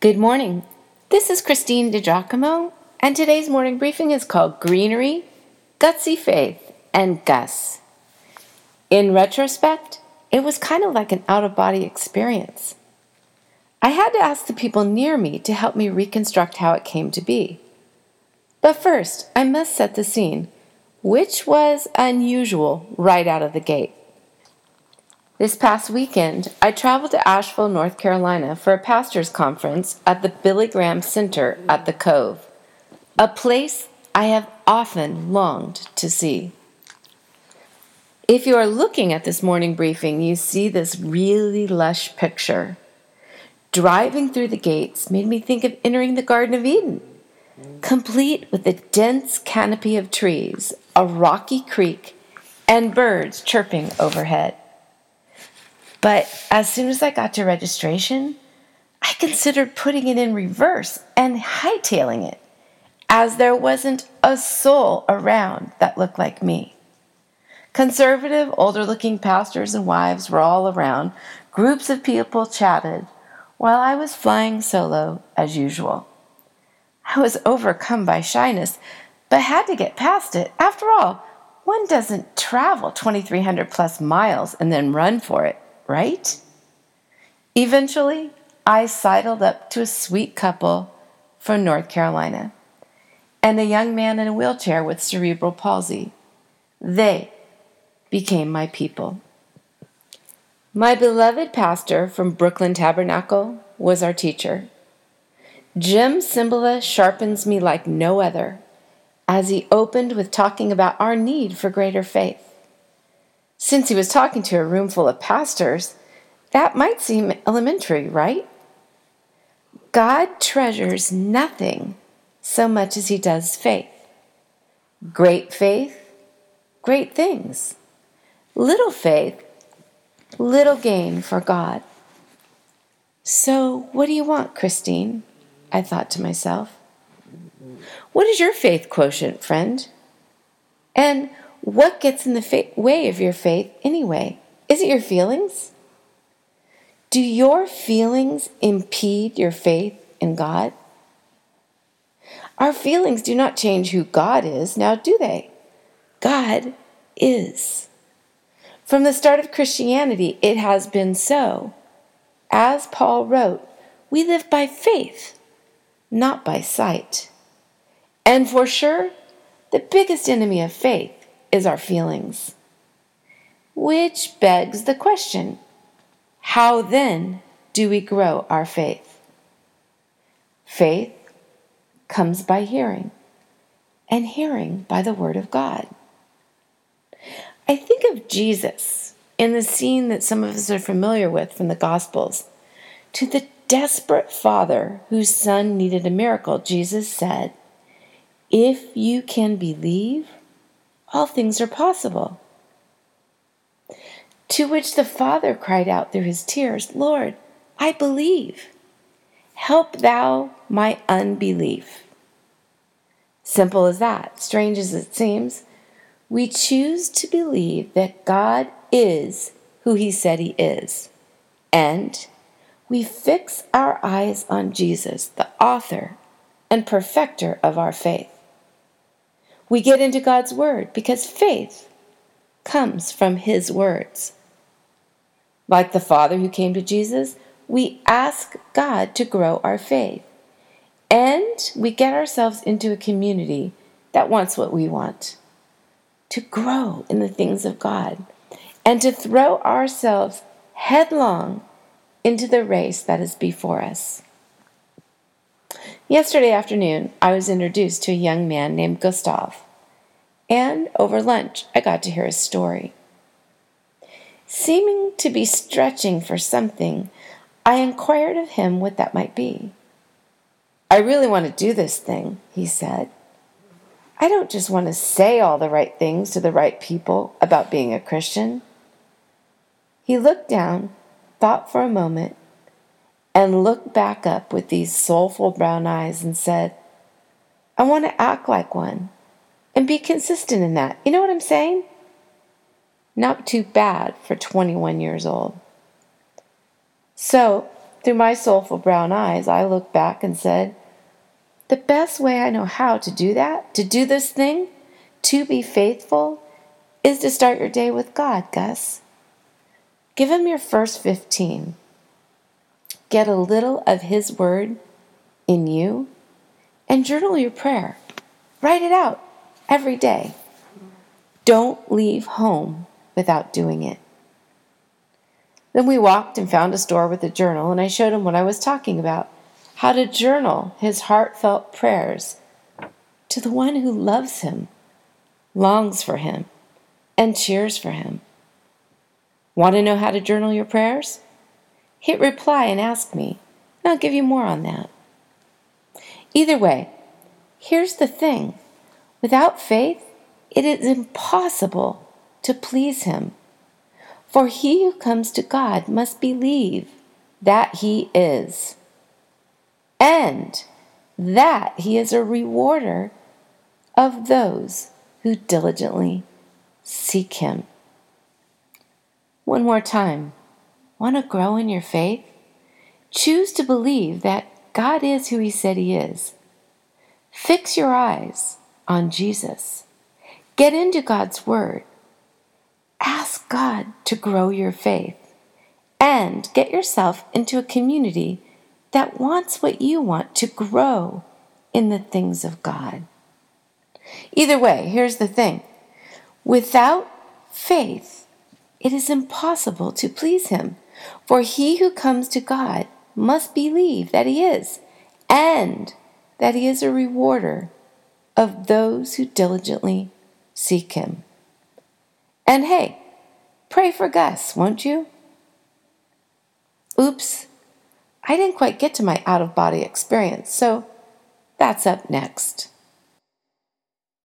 Good morning. This is Christine DiGiacomo, and today's morning briefing is called Greenery, Gutsy Faith, and Gus. In retrospect, it was kind of like an out of body experience. I had to ask the people near me to help me reconstruct how it came to be. But first, I must set the scene, which was unusual right out of the gate. This past weekend, I traveled to Asheville, North Carolina for a pastor's conference at the Billy Graham Center at the Cove, a place I have often longed to see. If you are looking at this morning briefing, you see this really lush picture. Driving through the gates made me think of entering the Garden of Eden, complete with a dense canopy of trees, a rocky creek, and birds chirping overhead. But as soon as I got to registration, I considered putting it in reverse and hightailing it, as there wasn't a soul around that looked like me. Conservative, older looking pastors and wives were all around. Groups of people chatted, while I was flying solo as usual. I was overcome by shyness, but had to get past it. After all, one doesn't travel 2,300 plus miles and then run for it right? Eventually, I sidled up to a sweet couple from North Carolina and a young man in a wheelchair with cerebral palsy. They became my people. My beloved pastor from Brooklyn Tabernacle was our teacher. Jim Cymbala sharpens me like no other as he opened with talking about our need for greater faith. Since he was talking to a room full of pastors, that might seem elementary, right? God treasures nothing so much as he does faith. Great faith, great things. Little faith, little gain for God. So, what do you want, Christine? I thought to myself. What is your faith quotient, friend? And what gets in the fa- way of your faith anyway? Is it your feelings? Do your feelings impede your faith in God? Our feelings do not change who God is, now do they? God is. From the start of Christianity, it has been so. As Paul wrote, we live by faith, not by sight. And for sure, the biggest enemy of faith is our feelings. Which begs the question how then do we grow our faith? Faith comes by hearing, and hearing by the Word of God. I think of Jesus in the scene that some of us are familiar with from the Gospels. To the desperate father whose son needed a miracle, Jesus said, If you can believe, all things are possible. To which the father cried out through his tears, Lord, I believe. Help thou my unbelief. Simple as that, strange as it seems. We choose to believe that God is who he said he is. And we fix our eyes on Jesus, the author and perfecter of our faith. We get into God's Word because faith comes from His words. Like the Father who came to Jesus, we ask God to grow our faith. And we get ourselves into a community that wants what we want to grow in the things of God and to throw ourselves headlong into the race that is before us. Yesterday afternoon, I was introduced to a young man named Gustav, and over lunch, I got to hear his story. Seeming to be stretching for something, I inquired of him what that might be. I really want to do this thing, he said. I don't just want to say all the right things to the right people about being a Christian. He looked down, thought for a moment, and looked back up with these soulful brown eyes and said, I want to act like one and be consistent in that. You know what I'm saying? Not too bad for 21 years old. So Through my soulful brown eyes, I looked back and said, The best way I know how to do that, to do this thing, to be faithful, is to start your day with God, Gus. Give Him your first 15. Get a little of His Word in you and journal your prayer. Write it out every day. Don't leave home without doing it. Then we walked and found a store with a journal, and I showed him what I was talking about how to journal his heartfelt prayers to the one who loves him, longs for him, and cheers for him. Want to know how to journal your prayers? Hit reply and ask me, and I'll give you more on that. Either way, here's the thing without faith, it is impossible to please Him. For he who comes to God must believe that He is, and that He is a rewarder of those who diligently seek Him. One more time. Want to grow in your faith? Choose to believe that God is who He said He is. Fix your eyes on Jesus. Get into God's Word. Ask God to grow your faith. And get yourself into a community that wants what you want to grow in the things of God. Either way, here's the thing without faith, it is impossible to please Him. For he who comes to God must believe that He is, and that He is a rewarder of those who diligently seek Him. And hey, pray for Gus, won't you? Oops, I didn't quite get to my out of body experience, so that's up next.